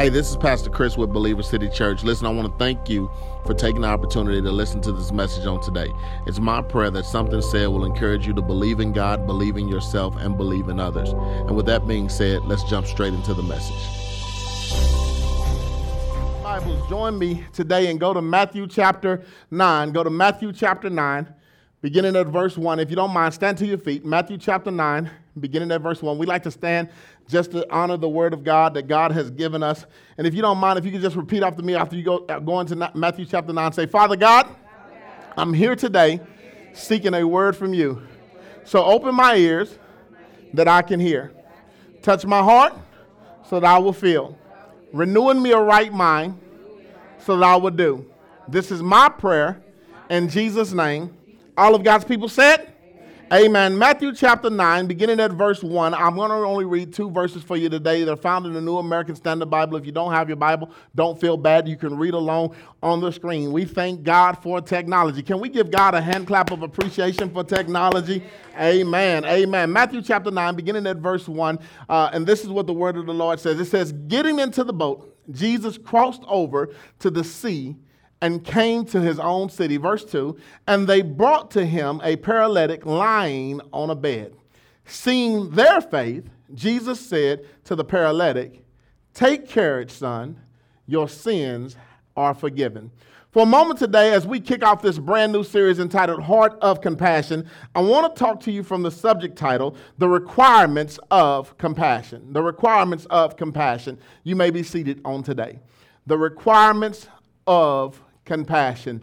Hey, this is Pastor Chris with Believer City Church. Listen, I want to thank you for taking the opportunity to listen to this message on today. It's my prayer that something said will encourage you to believe in God, believe in yourself, and believe in others. And with that being said, let's jump straight into the message. Bibles, join me today and go to Matthew chapter 9. Go to Matthew chapter 9, beginning at verse 1. If you don't mind, stand to your feet. Matthew chapter 9, beginning at verse 1. We like to stand just to honor the word of God that God has given us. And if you don't mind, if you could just repeat after me after you go, uh, go into Matthew chapter 9, say, Father God, I'm here today seeking a word from you. So open my ears that I can hear. Touch my heart so that I will feel. Renewing me a right mind so that I will do. This is my prayer in Jesus' name. All of God's people said, Amen. Matthew chapter 9, beginning at verse 1. I'm going to only read two verses for you today. They're found in the New American Standard Bible. If you don't have your Bible, don't feel bad. You can read along on the screen. We thank God for technology. Can we give God a hand clap of appreciation for technology? Amen. Amen. Matthew chapter 9, beginning at verse 1. Uh, and this is what the word of the Lord says it says, Getting into the boat, Jesus crossed over to the sea and came to his own city. Verse 2 And they brought to him a paralytic lying on a bed. Seeing their faith, Jesus said to the paralytic, Take courage, son, your sins are forgiven. For a moment today, as we kick off this brand new series entitled Heart of Compassion, I want to talk to you from the subject title, The Requirements of Compassion. The Requirements of Compassion. You may be seated on today. The Requirements of compassion.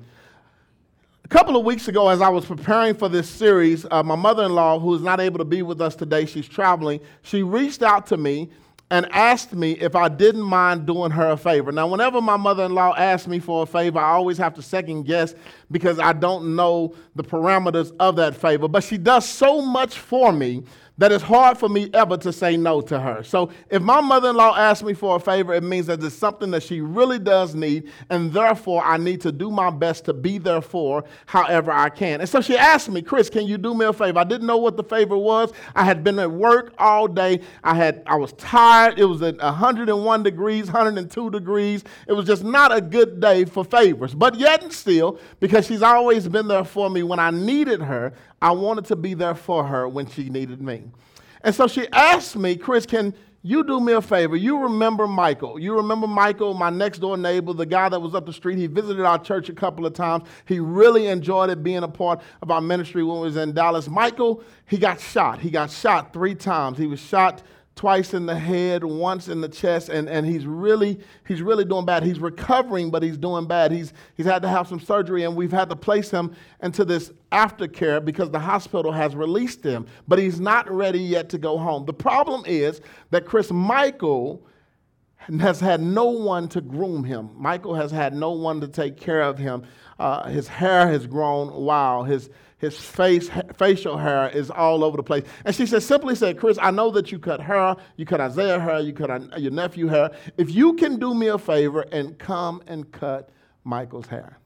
A couple of weeks ago, as I was preparing for this series, uh, my mother in law, who is not able to be with us today, she's traveling, she reached out to me and asked me if I didn't mind doing her a favor. Now, whenever my mother in law asks me for a favor, I always have to second guess because I don't know the parameters of that favor. But she does so much for me that it's hard for me ever to say no to her. So if my mother in law asks me for a favor, it means that it's something that she really does need, and therefore I need to do my best to be there for however I can. And so she asked me, Chris, can you do me a favor? I didn't know what the favor was. I had been at work all day. I had I was tired. It was at 101 degrees, 102 degrees. It was just not a good day for favors. But yet and still, because she's always been there for me when I needed her, I wanted to be there for her when she needed me. And so she asked me, Chris, can you do me a favor? You remember Michael. You remember Michael, my next door neighbor, the guy that was up the street. He visited our church a couple of times. He really enjoyed it being a part of our ministry when we was in Dallas. Michael, he got shot. He got shot three times. He was shot twice in the head, once in the chest, and, and he's really he's really doing bad. He's recovering, but he's doing bad. He's he's had to have some surgery, and we've had to place him into this aftercare because the hospital has released him, but he's not ready yet to go home. The problem is that Chris Michael has had no one to groom him. Michael has had no one to take care of him. Uh, his hair has grown wild. His his face, facial hair is all over the place. And she said, simply said, Chris, I know that you cut hair, you cut Isaiah hair, you cut uh, your nephew hair. If you can do me a favor and come and cut Michael's hair.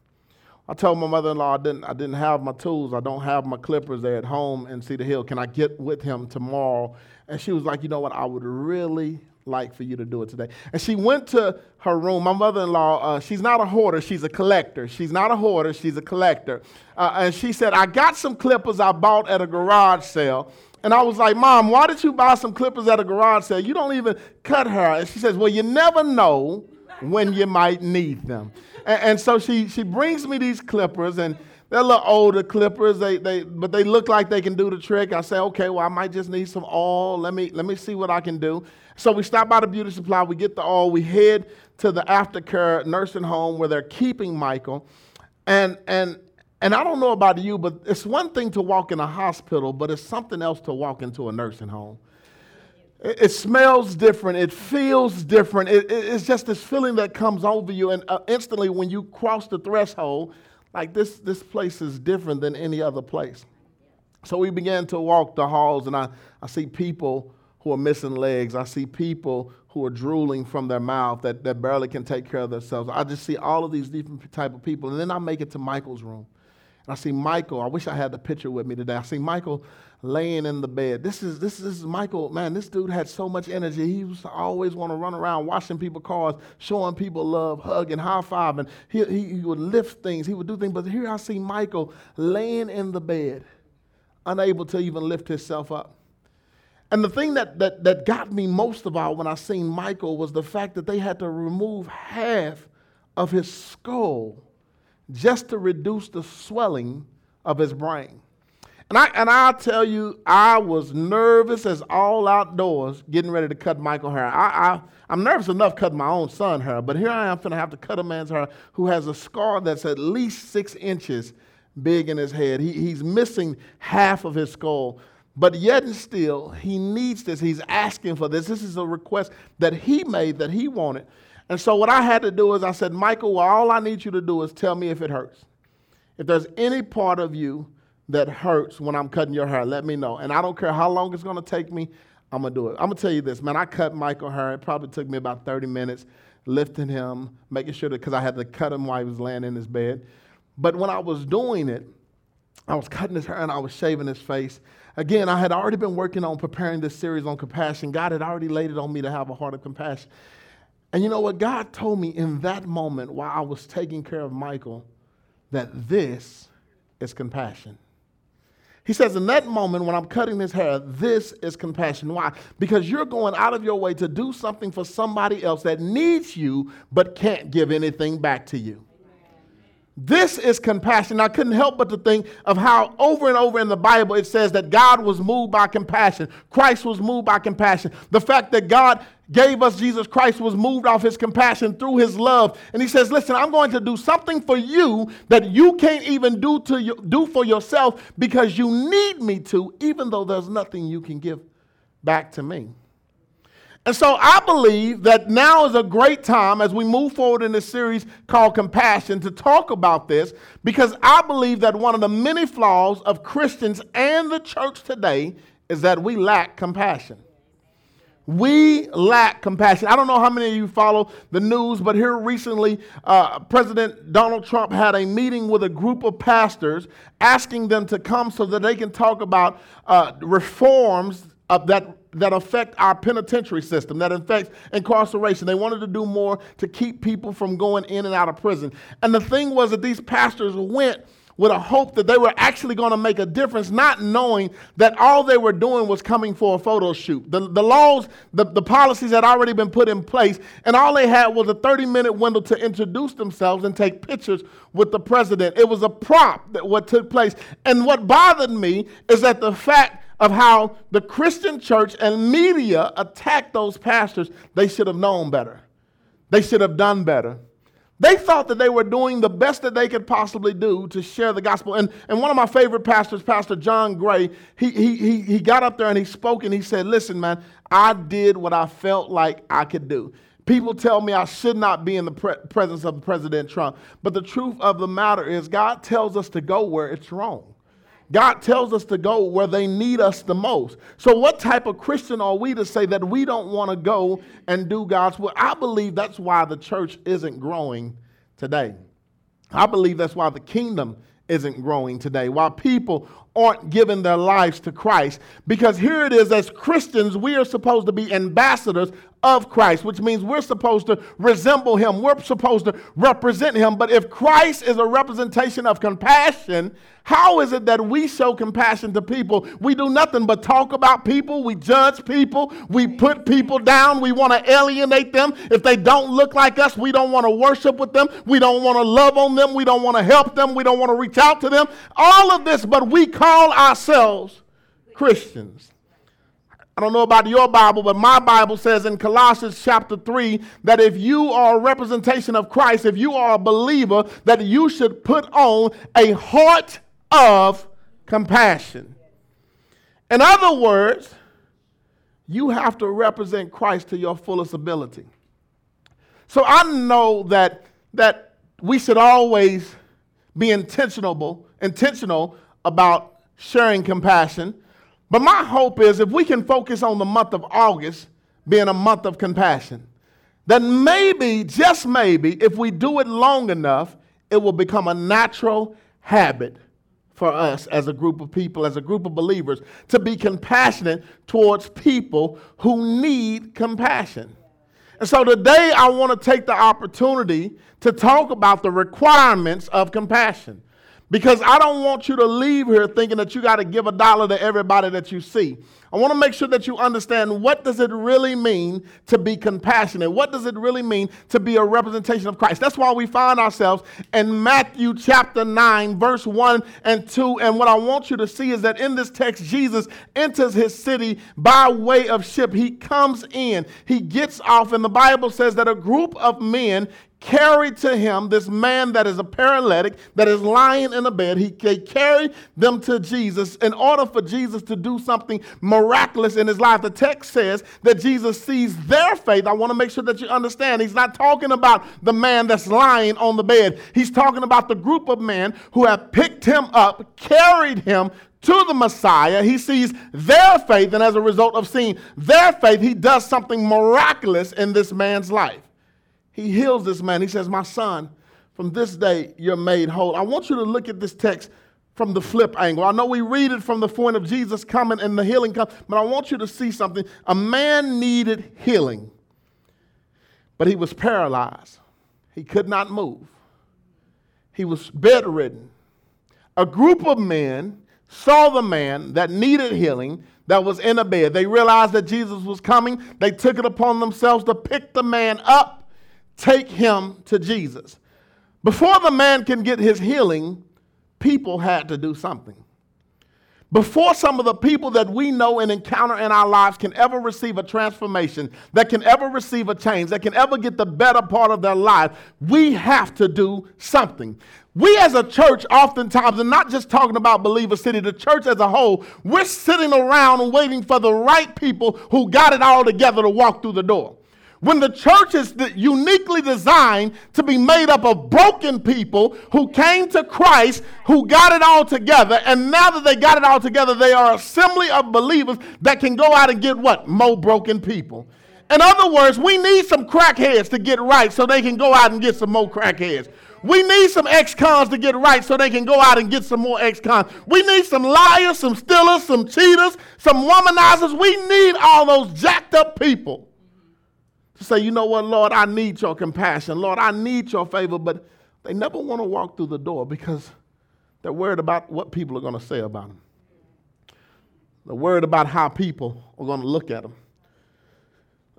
I told my mother-in-law I didn't, I didn't have my tools. I don't have my clippers there at home in Cedar Hill. Can I get with him tomorrow? And she was like, you know what? I would really like for you to do it today. And she went to her room. My mother in law, uh, she's not a hoarder, she's a collector. She's not a hoarder, she's a collector. Uh, and she said, I got some clippers I bought at a garage sale. And I was like, Mom, why did you buy some clippers at a garage sale? You don't even cut hair. And she says, Well, you never know when you might need them. And, and so she, she brings me these clippers, and they're a little older clippers, they, they, but they look like they can do the trick. I say, okay, well, I might just need some oil. Let me, let me see what I can do. So we stop by the beauty supply, we get the oil, we head to the aftercare nursing home where they're keeping Michael. And, and, and I don't know about you, but it's one thing to walk in a hospital, but it's something else to walk into a nursing home. It, it smells different, it feels different. It, it, it's just this feeling that comes over you, and uh, instantly when you cross the threshold, like this, this place is different than any other place. So we began to walk the halls, and I, I see people who are missing legs. I see people who are drooling from their mouth that, that barely can take care of themselves. I just see all of these different type of people. And then I make it to Michael's room. And I see Michael. I wish I had the picture with me today. I see Michael laying in the bed. This is this is Michael. Man, this dude had so much energy. He used to always want to run around washing people cars, showing people love, hugging, high fiving. He, he, he would lift things. He would do things. But here I see Michael laying in the bed, unable to even lift himself up. And the thing that, that, that got me most of all when I seen Michael was the fact that they had to remove half of his skull just to reduce the swelling of his brain. And I and I'll tell you, I was nervous as all outdoors getting ready to cut Michael hair. I, I I'm nervous enough cutting my own son hair, but here I am finna have to cut a man's hair who has a scar that's at least six inches big in his head. He, he's missing half of his skull. But yet and still, he needs this. He's asking for this. This is a request that he made that he wanted. And so what I had to do is I said, Michael, well, all I need you to do is tell me if it hurts. If there's any part of you that hurts when I'm cutting your hair, let me know. And I don't care how long it's to take me, I'm to do it. I'm to tell you this, man. I cut Michael hair. It probably took me about 30 minutes lifting him, making sure that, because I had to cut him while he was laying in his bed. But when I was doing it, I was cutting his hair and I was shaving his face. Again, I had already been working on preparing this series on compassion. God had already laid it on me to have a heart of compassion. And you know what? God told me in that moment while I was taking care of Michael that this is compassion. He says, in that moment when I'm cutting his hair, this is compassion. Why? Because you're going out of your way to do something for somebody else that needs you but can't give anything back to you. This is compassion. I couldn't help but to think of how over and over in the Bible it says that God was moved by compassion. Christ was moved by compassion. The fact that God gave us Jesus Christ was moved off his compassion through his love. And he says, Listen, I'm going to do something for you that you can't even do, to you, do for yourself because you need me to, even though there's nothing you can give back to me. And so I believe that now is a great time as we move forward in this series called Compassion to talk about this because I believe that one of the many flaws of Christians and the church today is that we lack compassion. We lack compassion. I don't know how many of you follow the news, but here recently, uh, President Donald Trump had a meeting with a group of pastors asking them to come so that they can talk about uh, reforms that that affect our penitentiary system, that affects incarceration. They wanted to do more to keep people from going in and out of prison. And the thing was that these pastors went with a hope that they were actually going to make a difference, not knowing that all they were doing was coming for a photo shoot. The, the laws, the, the policies had already been put in place, and all they had was a 30 minute window to introduce themselves and take pictures with the president. It was a prop that what took place. And what bothered me is that the fact of how the Christian church and media attacked those pastors, they should have known better. They should have done better. They thought that they were doing the best that they could possibly do to share the gospel. And, and one of my favorite pastors, Pastor John Gray, he, he, he, he got up there and he spoke and he said, Listen, man, I did what I felt like I could do. People tell me I should not be in the pre- presence of President Trump. But the truth of the matter is, God tells us to go where it's wrong. God tells us to go where they need us the most. So, what type of Christian are we to say that we don't want to go and do God's will? I believe that's why the church isn't growing today. I believe that's why the kingdom isn't growing today, why people aren't giving their lives to Christ. Because here it is, as Christians, we are supposed to be ambassadors of Christ, which means we're supposed to resemble him. We're supposed to represent him. But if Christ is a representation of compassion, how is it that we show compassion to people? We do nothing but talk about people, we judge people, we put people down, we want to alienate them. If they don't look like us, we don't want to worship with them, we don't want to love on them, we don't want to help them, we don't want to reach out to them. All of this, but we call ourselves Christians. I don't know about your Bible, but my Bible says in Colossians chapter 3 that if you are a representation of Christ, if you are a believer, that you should put on a heart of compassion. In other words, you have to represent Christ to your fullest ability. So I know that, that we should always be intentional, intentional about sharing compassion but my hope is if we can focus on the month of August being a month of compassion, then maybe, just maybe, if we do it long enough, it will become a natural habit for us as a group of people, as a group of believers, to be compassionate towards people who need compassion. And so today I want to take the opportunity to talk about the requirements of compassion. Because I don't want you to leave here thinking that you got to give a dollar to everybody that you see. I want to make sure that you understand what does it really mean to be compassionate? What does it really mean to be a representation of Christ? That's why we find ourselves in Matthew chapter 9 verse 1 and 2 and what I want you to see is that in this text Jesus enters his city by way of ship. He comes in, he gets off and the Bible says that a group of men carried to him this man that is a paralytic, that is lying in a bed. He, they carry them to Jesus in order for Jesus to do something miraculous in his life. The text says that Jesus sees their faith. I want to make sure that you understand. He's not talking about the man that's lying on the bed, he's talking about the group of men who have picked him up, carried him to the Messiah. He sees their faith, and as a result of seeing their faith, he does something miraculous in this man's life. He heals this man. He says, My son, from this day you're made whole. I want you to look at this text from the flip angle. I know we read it from the point of Jesus coming and the healing coming, but I want you to see something. A man needed healing, but he was paralyzed. He could not move. He was bedridden. A group of men saw the man that needed healing that was in a bed. They realized that Jesus was coming. They took it upon themselves to pick the man up take him to Jesus. Before the man can get his healing, people had to do something. Before some of the people that we know and encounter in our lives can ever receive a transformation, that can ever receive a change, that can ever get the better part of their life, we have to do something. We as a church, oftentimes, and not just talking about Believer City, the church as a whole, we're sitting around waiting for the right people who got it all together to walk through the door. When the church is uniquely designed to be made up of broken people who came to Christ, who got it all together, and now that they got it all together, they are assembly of believers that can go out and get what? More broken people. In other words, we need some crackheads to get right so they can go out and get some more crackheads. We need some ex-cons to get right so they can go out and get some more ex-cons. We need some liars, some stealers, some cheaters, some womanizers. We need all those jacked up people to say, you know what, Lord, I need your compassion. Lord, I need your favor. But they never want to walk through the door because they're worried about what people are going to say about them. They're worried about how people are going to look at them.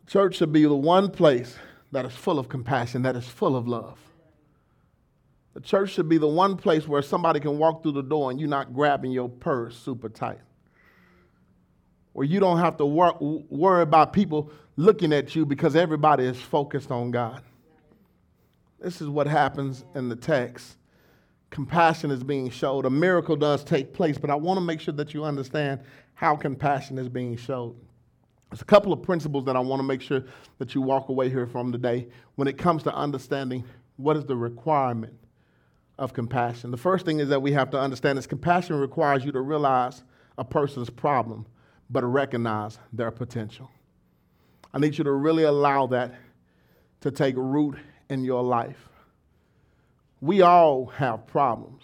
The church should be the one place that is full of compassion, that is full of love. The church should be the one place where somebody can walk through the door and you're not grabbing your purse super tight. Where you don't have to wor- worry about people looking at you because everybody is focused on God. This is what happens in the text. Compassion is being showed. A miracle does take place, but I want to make sure that you understand how compassion is being showed. There's a couple of principles that I want to make sure that you walk away here from today when it comes to understanding what is the requirement of compassion. The first thing is that we have to understand is compassion requires you to realize a person's problem, but recognize their potential. I need you to really allow that to take root in your life. We all have problems.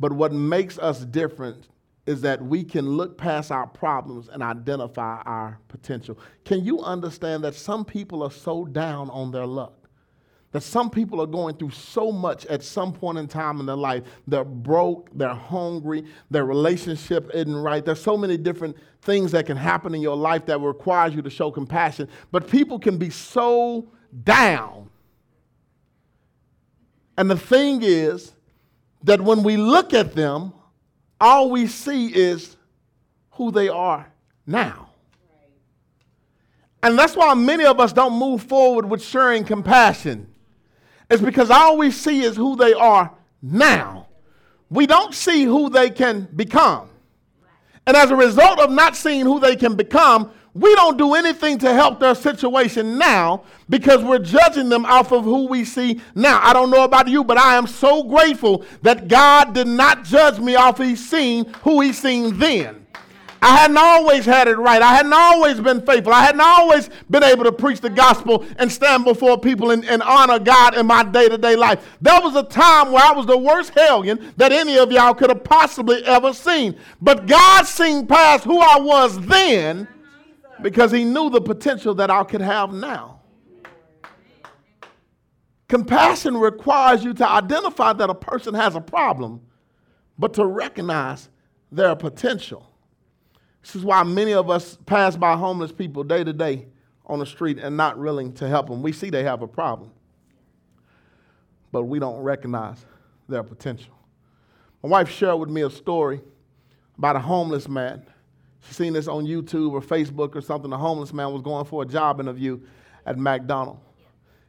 But what makes us different is that we can look past our problems and identify our potential. Can you understand that some people are so down on their luck? That some people are going through so much at some point in time in their life. They're broke, they're hungry, their relationship isn't right. There's so many different things that can happen in your life that requires you to show compassion. But people can be so down. And the thing is that when we look at them, all we see is who they are now. And that's why many of us don't move forward with sharing compassion is because all we see is who they are now. We don't see who they can become. And as a result of not seeing who they can become, we don't do anything to help their situation now because we're judging them off of who we see now. I don't know about you, but I am so grateful that God did not judge me off of seeing who he seen then. I hadn't always had it right. I hadn't always been faithful. I hadn't always been able to preach the gospel and stand before people and, and honor God in my day to day life. There was a time where I was the worst hellion that any of y'all could have possibly ever seen. But God seen past who I was then because He knew the potential that I could have now. Compassion requires you to identify that a person has a problem, but to recognize their potential. This is why many of us pass by homeless people day to day on the street and not willing to help them. We see they have a problem, but we don't recognize their potential. My wife shared with me a story about a homeless man. She's seen this on YouTube or Facebook or something. A homeless man was going for a job interview at McDonald's.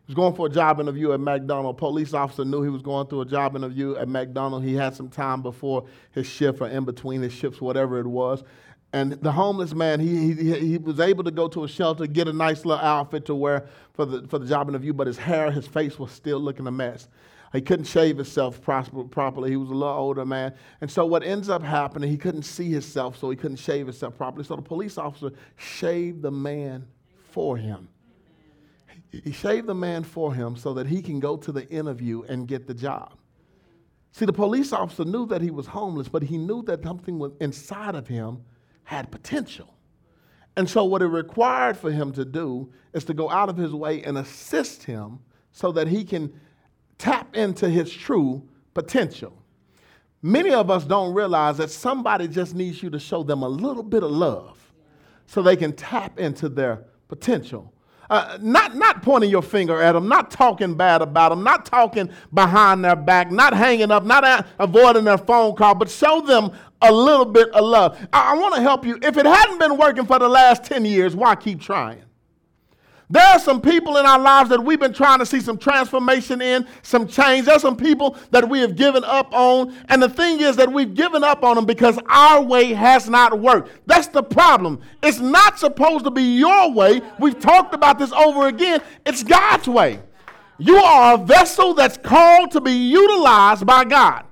He was going for a job interview at McDonald's. Police officer knew he was going through a job interview at McDonald's. He had some time before his shift or in between his shifts, whatever it was. And the homeless man, he, he, he was able to go to a shelter, get a nice little outfit to wear for the, for the job interview, but his hair, his face was still looking a mess. He couldn't shave himself properly. He was a little older man. And so what ends up happening, he couldn't see himself, so he couldn't shave himself properly. So the police officer shaved the man for him. He shaved the man for him so that he can go to the interview and get the job. See, the police officer knew that he was homeless, but he knew that something was inside of him had potential. And so, what it required for him to do is to go out of his way and assist him so that he can tap into his true potential. Many of us don't realize that somebody just needs you to show them a little bit of love so they can tap into their potential. Uh, not, not pointing your finger at them, not talking bad about them, not talking behind their back, not hanging up, not a- avoiding their phone call, but show them a little bit of love. I, I want to help you. If it hadn't been working for the last 10 years, why keep trying? There are some people in our lives that we've been trying to see some transformation in, some change. There's some people that we have given up on. And the thing is that we've given up on them because our way has not worked. That's the problem. It's not supposed to be your way. We've talked about this over again. It's God's way. You are a vessel that's called to be utilized by God.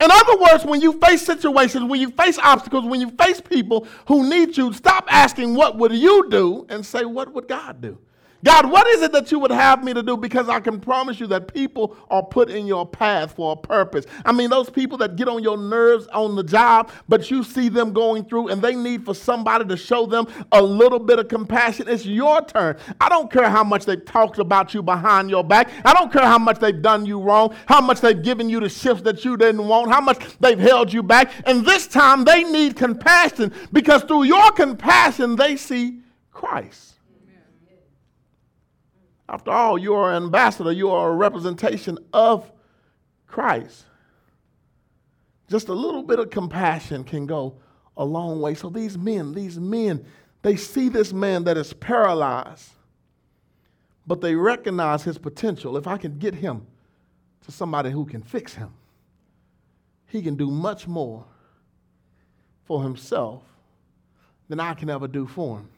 In other words, when you face situations, when you face obstacles, when you face people who need you, stop asking, What would you do? and say, What would God do? God, what is it that you would have me to do? Because I can promise you that people are put in your path for a purpose. I mean, those people that get on your nerves on the job, but you see them going through and they need for somebody to show them a little bit of compassion. It's your turn. I don't care how much they've talked about you behind your back. I don't care how much they've done you wrong, how much they've given you the shifts that you didn't want, how much they've held you back. And this time they need compassion because through your compassion, they see Christ. After all, you are an ambassador, you are a representation of Christ. Just a little bit of compassion can go a long way. So these men, these men, they see this man that is paralyzed, but they recognize his potential. If I can get him to somebody who can fix him, he can do much more for himself than I can ever do for him.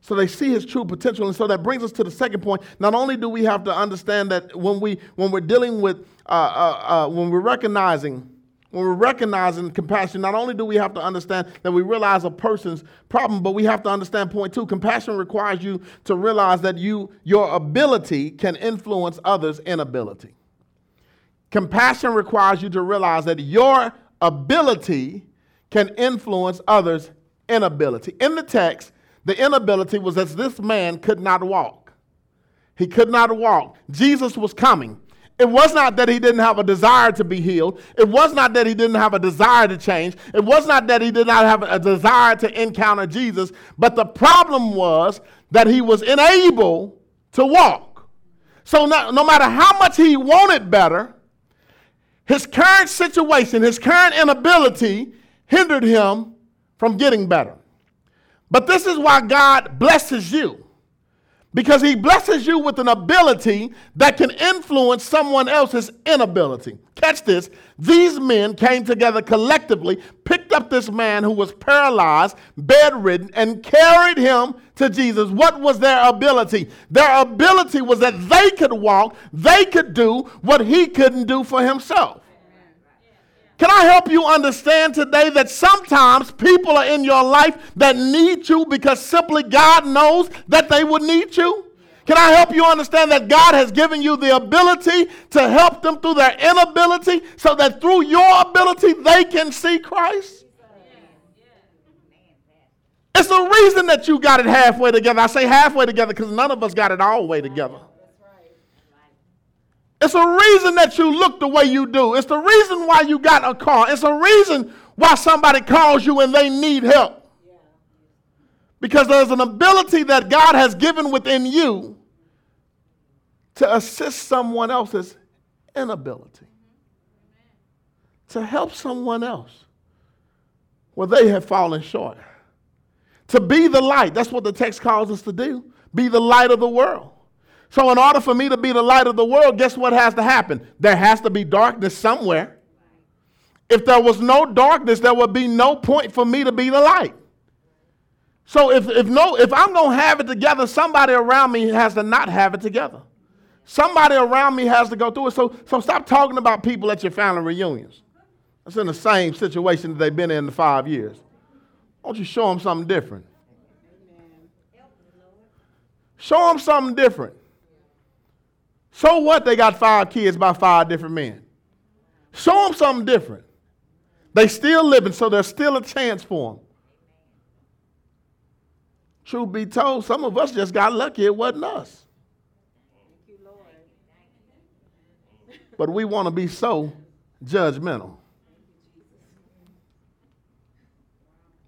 So they see his true potential. And so that brings us to the second point. Not only do we have to understand that when, we, when we're dealing with, uh, uh, uh, when we're recognizing, when we're recognizing compassion, not only do we have to understand that we realize a person's problem, but we have to understand point two. Compassion requires you to realize that you, your ability can influence others' inability. Compassion requires you to realize that your ability can influence others' inability. In the text, the inability was that this man could not walk. He could not walk. Jesus was coming. It was not that he didn't have a desire to be healed. It was not that he didn't have a desire to change. It was not that he did not have a desire to encounter Jesus. But the problem was that he was unable to walk. So no, no matter how much he wanted better, his current situation, his current inability hindered him from getting better. But this is why God blesses you. Because he blesses you with an ability that can influence someone else's inability. Catch this. These men came together collectively, picked up this man who was paralyzed, bedridden, and carried him to Jesus. What was their ability? Their ability was that they could walk, they could do what he couldn't do for himself. Can I help you understand today that sometimes people are in your life that need you because simply God knows that they would need you? Can I help you understand that God has given you the ability to help them through their inability so that through your ability they can see Christ? It's the reason that you got it halfway together. I say halfway together because none of us got it all way together. It's a reason that you look the way you do. It's the reason why you got a car. It's a reason why somebody calls you and they need help. Because there's an ability that God has given within you to assist someone else's inability, to help someone else where they have fallen short, to be the light. That's what the text calls us to do be the light of the world. So, in order for me to be the light of the world, guess what has to happen? There has to be darkness somewhere. If there was no darkness, there would be no point for me to be the light. So if, if no if I'm gonna have it together, somebody around me has to not have it together. Somebody around me has to go through it. So, so stop talking about people at your family reunions. That's in the same situation that they've been in the five years. Why don't you show them something different? Show them something different. So what? They got five kids by five different men. Show them something different. They still living, so there's still a chance for them. Truth be told, some of us just got lucky. It wasn't us. But we want to be so judgmental.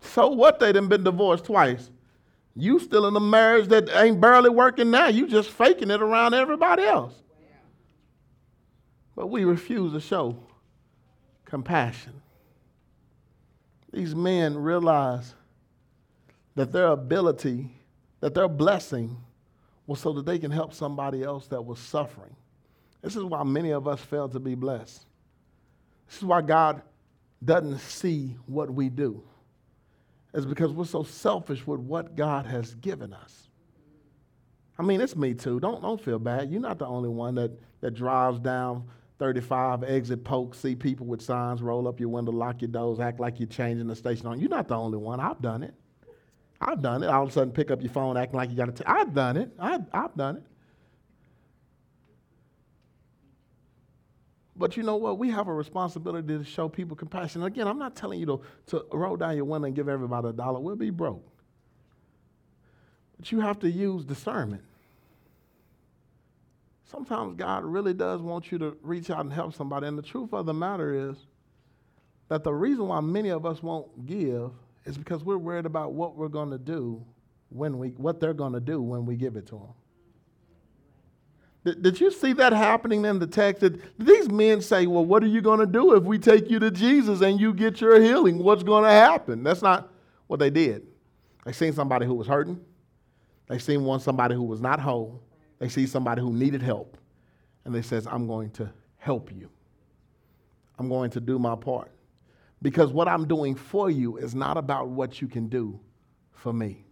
So what? They done been divorced twice. You still in a marriage that ain't barely working now. You just faking it around everybody else. But we refuse to show compassion. These men realize that their ability, that their blessing was so that they can help somebody else that was suffering. This is why many of us fail to be blessed. This is why God doesn't see what we do is because we're so selfish with what God has given us. I mean, it's me too. Don't, don't feel bad. You're not the only one that, that drives down 35, exit Polk, see people with signs, roll up your window, lock your doors, act like you're changing the station on. You're not the only one. I've done it. I've done it. All of a sudden, pick up your phone, acting like you got to. I've done it. I, I've done it. But you know what? We have a responsibility to show people compassion. Again, I'm not telling you to, to roll down your window and give everybody a dollar. We'll be broke. But you have to use discernment. Sometimes God really does want you to reach out and help somebody. And the truth of the matter is that the reason why many of us won't give is because we're worried about what we're going to do when we, what they're going to do when we give it to them. Did, did you see that happening in the text? Did, these men say, Well, what are you going to do if we take you to Jesus and you get your healing? What's going to happen? That's not what they did. They seen somebody who was hurting, they seen one somebody who was not whole, they see somebody who needed help, and they says, I'm going to help you. I'm going to do my part. Because what I'm doing for you is not about what you can do for me.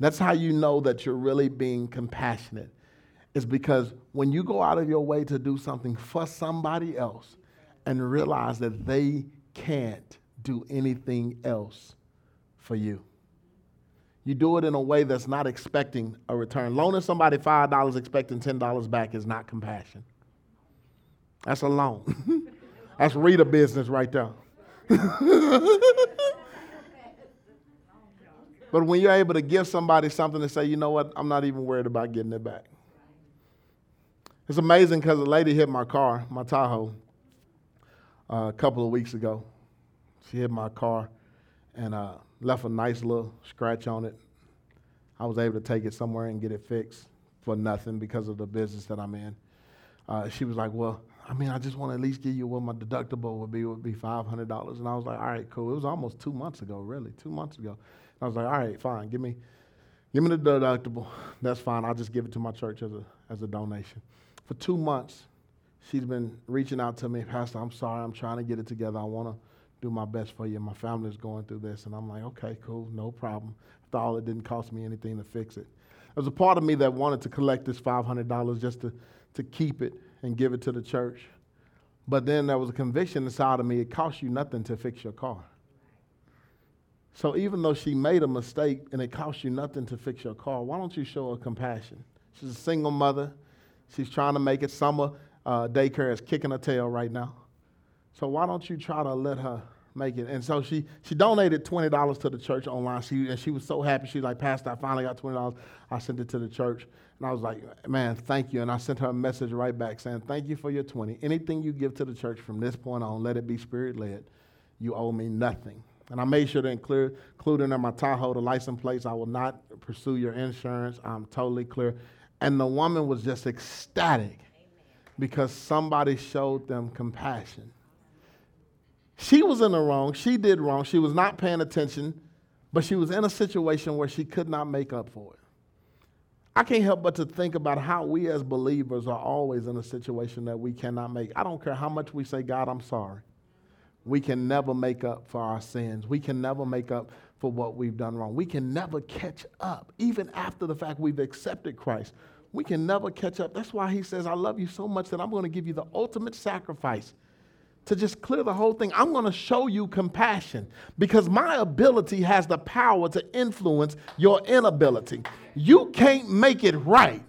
That's how you know that you're really being compassionate is because when you go out of your way to do something for somebody else and realize that they can't do anything else for you. You do it in a way that's not expecting a return. Loaning somebody $5 expecting $10 back is not compassion. That's a loan. that's reader business right there. but when you're able to give somebody something and say, you know what, I'm not even worried about getting it back. It's amazing because a lady hit my car, my Tahoe, uh, a couple of weeks ago. She hit my car and uh, left a nice little scratch on it. I was able to take it somewhere and get it fixed for nothing because of the business that I'm in. Uh, she was like, "Well, I mean, I just want to at least give you what my deductible would be. Would be five hundred dollars." And I was like, "All right, cool." It was almost two months ago, really, two months ago. And I was like, "All right, fine. Give me, give me the deductible. That's fine. I'll just give it to my church as a as a donation." For two months, she's been reaching out to me, Pastor, I'm sorry, I'm trying to get it together. I want to do my best for you. My family's going through this. And I'm like, okay, cool, no problem. After all, it didn't cost me anything to fix it. There was a part of me that wanted to collect this $500 just to, to keep it and give it to the church. But then there was a conviction inside of me it costs you nothing to fix your car. So even though she made a mistake and it costs you nothing to fix your car, why don't you show her compassion? She's a single mother. She's trying to make it. Summer uh, daycare is kicking her tail right now. So why don't you try to let her make it? And so she she donated twenty dollars to the church online. She and she was so happy. She's like, Pastor, I finally got twenty dollars. I sent it to the church, and I was like, Man, thank you. And I sent her a message right back saying, Thank you for your twenty. Anything you give to the church from this point on, let it be spirit led. You owe me nothing. And I made sure to include, include in my Tahoe the license plates. I will not pursue your insurance. I'm totally clear. And the woman was just ecstatic because somebody showed them compassion. She was in the wrong. She did wrong. She was not paying attention, but she was in a situation where she could not make up for it. I can't help but to think about how we as believers are always in a situation that we cannot make. I don't care how much we say, God, I'm sorry we can never make up for our sins. We can never make up for what we've done wrong. We can never catch up, even after the fact we've accepted Christ. We can never catch up. That's why he says, I love you so much that I'm going to give you the ultimate sacrifice to just clear the whole thing. I'm going to show you compassion because my ability has the power to influence your inability. You can't make it right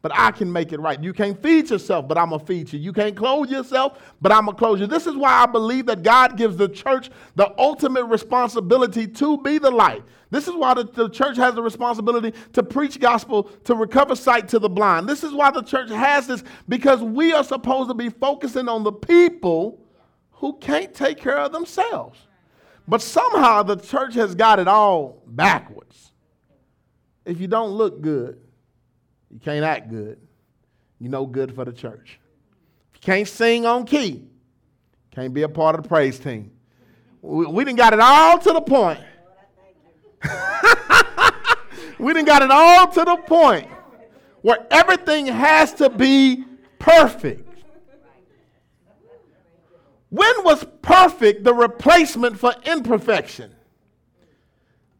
but I can make it right. You can't feed yourself, but I'm going to feed you. You can't clothe yourself, but I'm going to clothe you. This is why I believe that God gives the church the ultimate responsibility to be the light. This is why the, the, church has the responsibility to preach gospel, to recover sight to the blind. This is why the church has this, because we are supposed to be focusing on the people who can't take care of themselves. But somehow the church has got it all backwards. If you don't look good, you can't act good. You're no good for the church. If you can't sing on key, can't be a part of the praise team. We, we didn't got it all to the point. we didn't got it all to the point where everything has to be perfect. When was perfect the replacement for imperfection?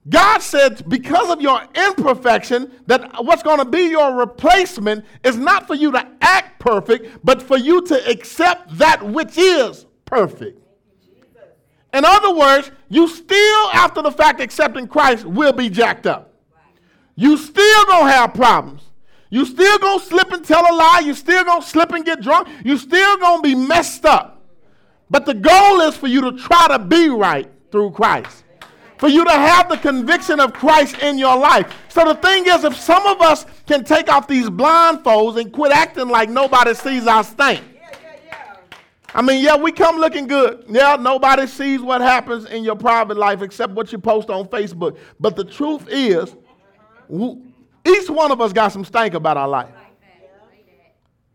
God said, because of your imperfection, that what's going to be your replacement is not for you to act perfect, but for you to accept that which is perfect. In other words, you still, after the fact, accepting Christ, will be jacked up. You still gonna have problems. You still gonna slip and tell a lie. You still gonna slip and get drunk. You still gonna be messed up. But the goal is for you to try to be right through Christ for you to have the conviction of Christ in your life. So the thing is, if some of us can take off these blindfolds and quit acting like nobody sees our stink. I mean, yeah, we come looking good. Yeah, nobody sees what happens in your private life except what you post on Facebook. But the truth is, each one of us got some stank about our life.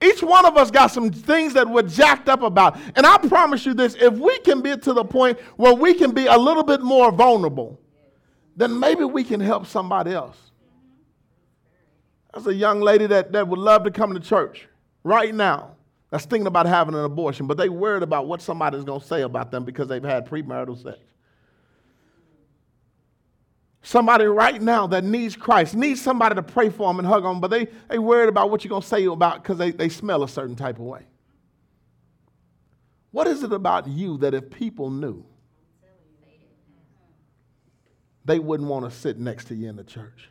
Each one of us got some things that we're jacked up about. And I promise you this if we can be to the point where we can be a little bit more vulnerable, then maybe we can help somebody else. There's a young lady that, that would love to come to church right now that's thinking about having an abortion, but they worried about what somebody's going to say about them because they've had premarital sex. Somebody right now that needs Christ, needs somebody to pray for them and hug them, but they, they worried about what you're going to say about because they, they smell a certain type of way. What is it about you that if people knew, they wouldn't want to sit next to you in the church?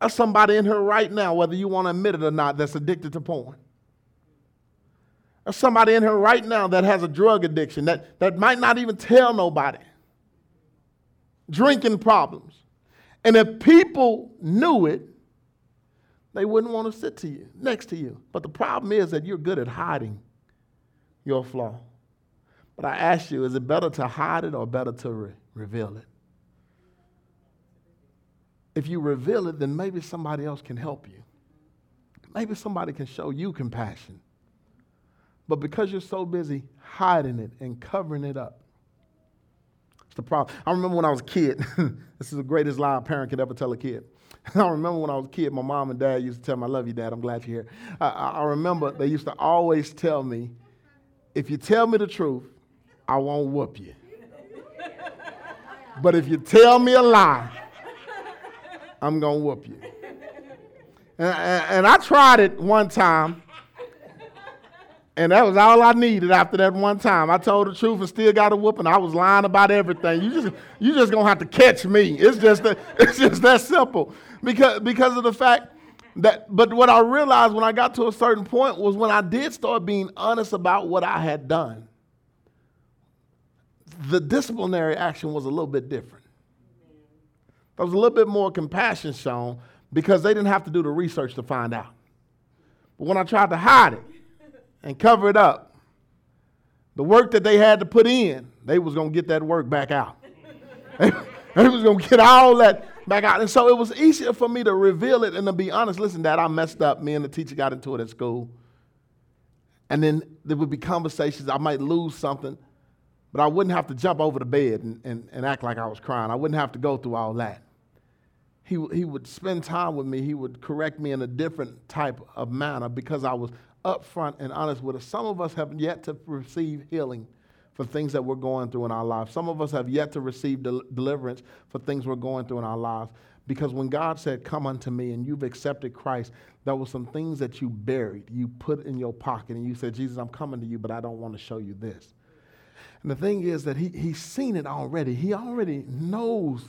There's somebody in here right now, whether you want to admit it or not, that's addicted to porn. There's somebody in here right now that has a drug addiction that, that might not even tell nobody. Drinking problems. And if people knew it, they wouldn't want to sit to you, next to you. But the problem is that you're good at hiding your flaw. But I ask you, is it better to hide it or better to re- reveal it? If you reveal it, then maybe somebody else can help you. Maybe somebody can show you compassion. But because you're so busy hiding it and covering it up, it's the problem. I remember when I was a kid, this is the greatest lie a parent could ever tell a kid. I remember when I was a kid, my mom and dad used to tell me, I love you, dad, I'm glad you're here. I, I remember they used to always tell me, if you tell me the truth, I won't whoop you. But if you tell me a lie, I'm going to whoop you. And, and, and I tried it one time And that was all I needed after that one time. I told the truth and still got a whooping. I was lying about everything. You just you just gonna have to catch me. It's just that, it's just that simple. Because because of the fact that but what I realized when I got to a certain point was when I did start being honest about what I had done. The disciplinary action was a little bit different. There was a little bit more compassion shown because they didn't have to do the research to find out. But when I tried to hide it, and cover it up. The work that they had to put in, they was going to get that work back out. they was going to get all that back out. And so it was easier for me to reveal it and to be honest. Listen, Dad, I messed up. Me and the teacher got into it at school. And then there would be conversations. I might lose something, but I wouldn't have to jump over the bed and, and, and act like I was crying. I wouldn't have to go through all that. He, he would spend time with me. He would correct me in a different type of manner because I was upfront and honest with us. Some of us have yet to receive healing for things that we're going through in our lives. Some of us have yet to receive del- deliverance for things we're going through in our lives. Because when God said, Come unto me, and you've accepted Christ, there were some things that you buried, you put in your pocket, and you said, Jesus, I'm coming to you, but I don't want to show you this. And the thing is that he, He's seen it already. He already knows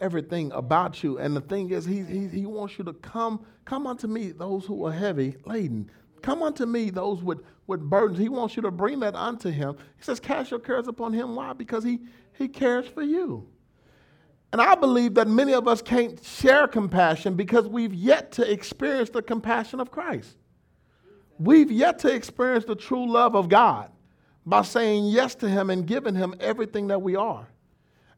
everything about you. And the thing is, he, he, he wants you to come, come unto me, those who are heavy laden, Come unto me, those with, with burdens. He wants you to bring that unto him. He says, Cast your cares upon him. Why? Because he, he cares for you. And I believe that many of us can't share compassion because we've yet to experience the compassion of Christ. We've yet to experience the true love of God by saying yes to him and giving him everything that we are.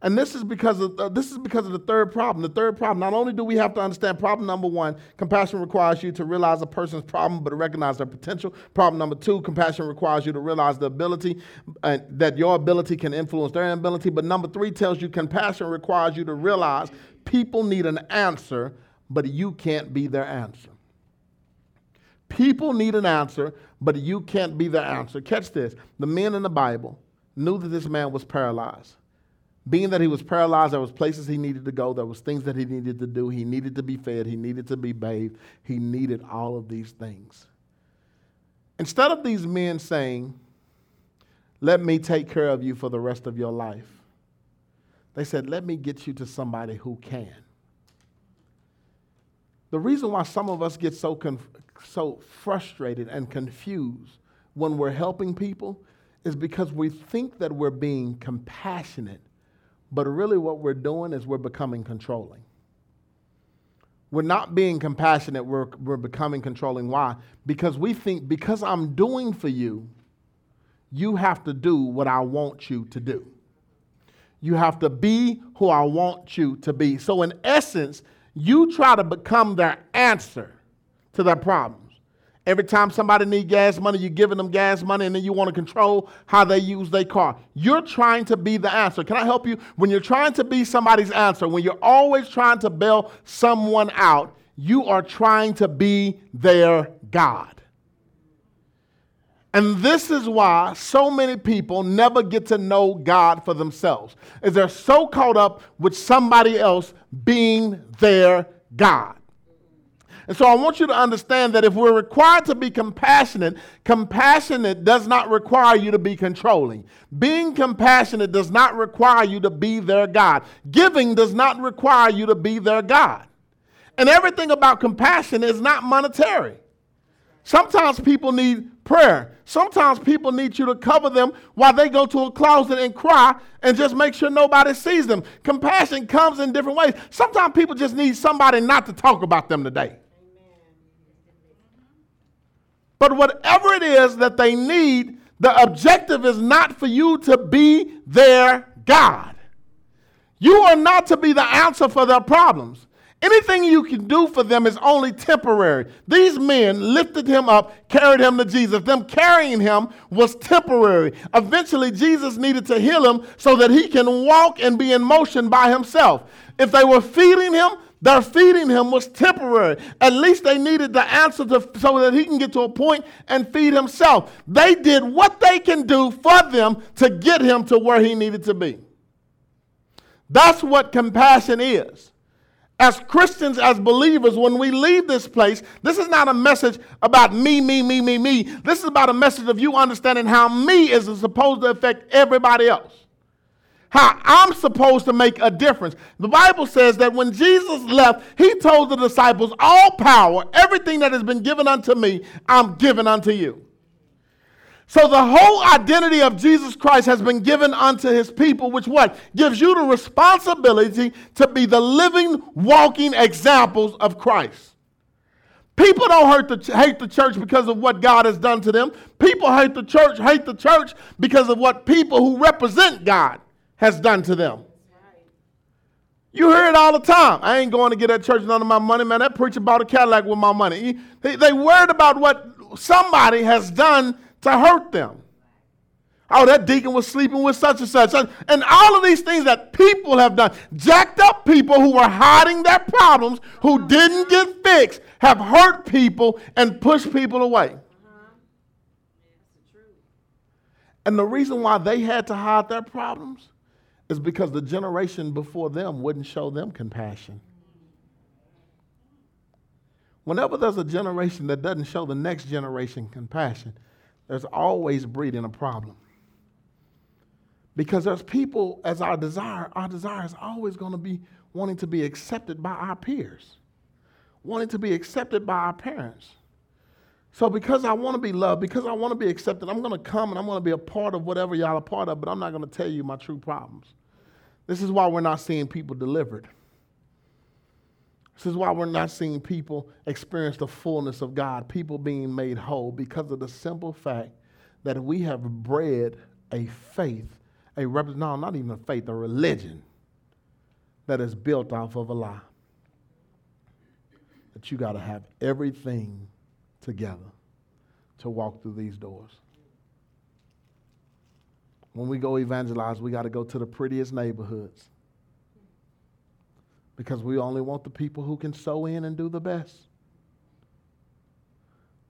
And this is because of uh, this is because of the third problem. The third problem. Not only do we have to understand problem number one, compassion requires you to realize a person's problem, but to recognize their potential. Problem number two, compassion requires you to realize the ability uh, that your ability can influence their ability. But number three tells you compassion requires you to realize people need an answer, but you can't be their answer. People need an answer, but you can't be their answer. Catch this: the men in the Bible knew that this man was paralyzed. Being that he was paralyzed, there was places he needed to go, there was things that he needed to do. He needed to be fed, he needed to be bathed, he needed all of these things. Instead of these men saying, Let me take care of you for the rest of your life, they said, Let me get you to somebody who can. The reason why some of us get so, conf- so frustrated and confused when we're helping people is because we think that we're being compassionate but really, what we're doing is we're becoming controlling. We're not being compassionate, we're, we're becoming controlling. Why? Because we think, because I'm doing for you, you have to do what I want you to do. You have to be who I want you to be. So, in essence, you try to become their answer to their problem. Every time somebody need gas money, you're giving them gas money and then you want to control how they use their car. You're trying to be the answer. Can I help you? When you're trying to be somebody's answer, when you're always trying to bail someone out, you are trying to be their God. And this is why so many people never get to know God for themselves. Is they're so caught up with somebody else being their God. And so I want you to understand that if we're required to be compassionate, compassionate does not require you to be controlling. Being compassionate does not require you to be their God. Giving does not require you to be their God. And everything about compassion is not monetary. Sometimes people need prayer. Sometimes people need you to cover them while they go to a closet and cry and just make sure nobody sees them. Compassion comes in different ways. Sometimes people just need somebody not to talk about them today. But whatever it is that they need, the objective is not for you to be their God. You are not to be the answer for their problems. Anything you can do for them is only temporary. These men lifted him up, carried him to Jesus. Them carrying him was temporary. Eventually, Jesus needed to heal him so that he can walk and be in motion by himself. If they were feeding him, their feeding him was temporary. At least they needed the answer to, so that he can get to a point and feed himself. They did what they can do for them to get him to where he needed to be. That's what compassion is. as Christians, as believers, when we leave this place, this is not a message about me, me, me, me, me. This is about a message of you understanding how me is supposed to affect everybody else. How I'm supposed to make a difference. The Bible says that when Jesus left, he told the disciples, All power, everything that has been given unto me, I'm giving unto you. So the whole identity of Jesus Christ has been given unto his people, which what? Gives you the responsibility to be the living, walking examples of Christ. People don't the, hate the church because of what God has done to them. People hate the church, hate the church because of what people who represent God has done to them. You hear it all the time. I ain't going to get that church none of my money, man. That preacher bought a Cadillac with my money. They, they worried about what somebody has done to hurt them. Oh, that deacon was sleeping with such and such. And all of these things that people have done, jacked up people who were hiding their problems, who didn't get fixed, have hurt people and pushed people away. And the reason why they had to hide their problems is because the generation before them wouldn't show them compassion. Whenever there's a generation that doesn't show the next generation compassion, there's always breeding a problem. Because there's people, as our desire, our desire is always going to be wanting to be accepted by our peers, wanting to be accepted by our parents. So, because I want to be loved, because I want to be accepted, I'm going to come and I'm going to be a part of whatever y'all are part of, but I'm not going to tell you my true problems. This is why we're not seeing people delivered. This is why we're not seeing people experience the fullness of God, people being made whole, because of the simple fact that we have bred a faith, a rep- no, not even a faith, a religion that is built off of a lie. That you got to have everything together to walk through these doors. When we go evangelize, we got to go to the prettiest neighborhoods because we only want the people who can sew in and do the best.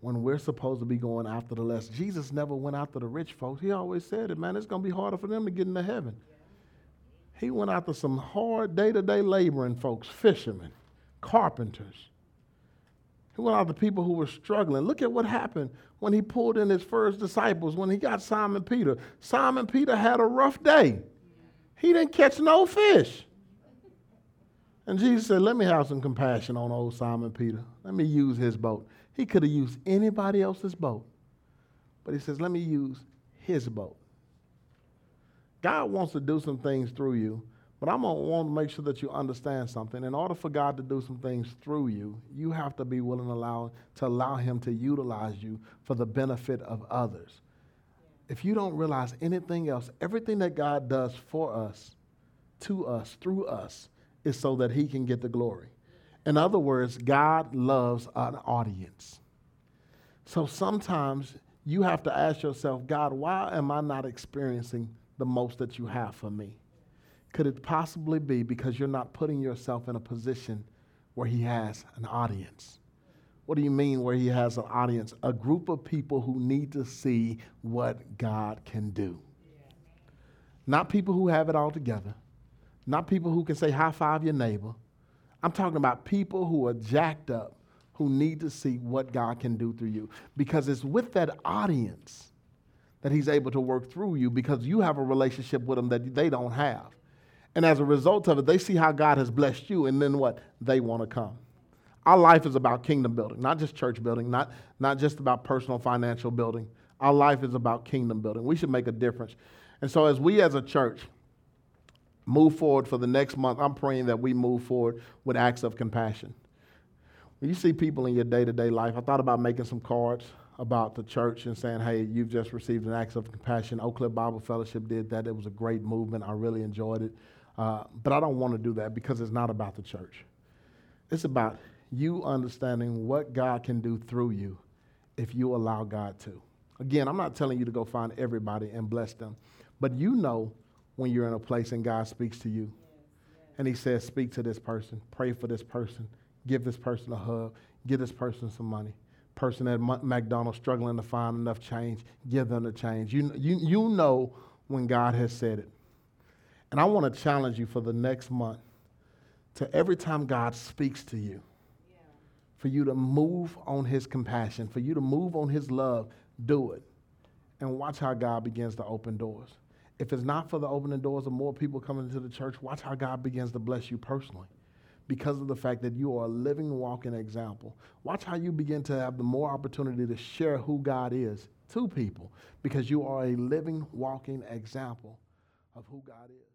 When we're supposed to be going after the less. Jesus never went after the rich folks. He always said it, man, it's going to be harder for them to get into heaven. He went after some hard day to day laboring folks, fishermen, carpenters. He went after people who were struggling. Look at what happened when he pulled in his first disciples, when he got Simon Peter. Simon Peter had a rough day. He didn't catch no fish. And Jesus said, Let me have some compassion on old Simon Peter. Let me use his boat. He could have used anybody else's boat. But he says, Let me use his boat. God wants to do some things through you, but I'm going to want to make sure that you understand something. In order for God to do some things through you, you have to be willing to allow, to allow him to utilize you for the benefit of others. If you don't realize anything else, everything that God does for us, to us, through us, is so that he can get the glory. In other words, God loves an audience. So sometimes you have to ask yourself, God, why am I not experiencing the most that you have for me? Could it possibly be because you're not putting yourself in a position where he has an audience? What do you mean where he has an audience? A group of people who need to see what God can do. Not people who have it all together, not people who can say high five your neighbor. I'm talking about people who are jacked up, who need to see what God can do through you. Because it's with that audience that He's able to work through you because you have a relationship with them that they don't have. And as a result of it, they see how God has blessed you, and then what? They want to come. Our life is about kingdom building, not just church building, not, not just about personal financial building. Our life is about kingdom building. We should make a difference. And so, as we as a church, move forward for the next month, I'm praying that we move forward with acts of compassion. When you see people in your day to day life, I thought about making some cards about the church and saying, hey, you've just received an act of compassion. Oak Cliff Bible Fellowship did that. It was a great movement. I really enjoyed it. Uh, but I don't want to do that because it's not about the church. It's about you understanding what God can do through you if you allow God to. Again, I'm not telling you to go find everybody and bless them, but you know when you're in a place and God speaks to you. And He says, Speak to this person, pray for this person, give this person a hug, give this person some money. Person at McDonald's struggling to find enough change, give them the change. You, you, you know when God has said it. And I want to challenge you for the next month to every time God speaks to you, for you to move on his compassion, for you to move on his love, do it. And watch how God begins to open doors. If it's not for the opening doors of more people coming into the church, watch how God begins to bless you personally because of the fact that you are a living, walking example. Watch how you begin to have the more opportunity to share who God is to people because you are a living, walking example of who God is.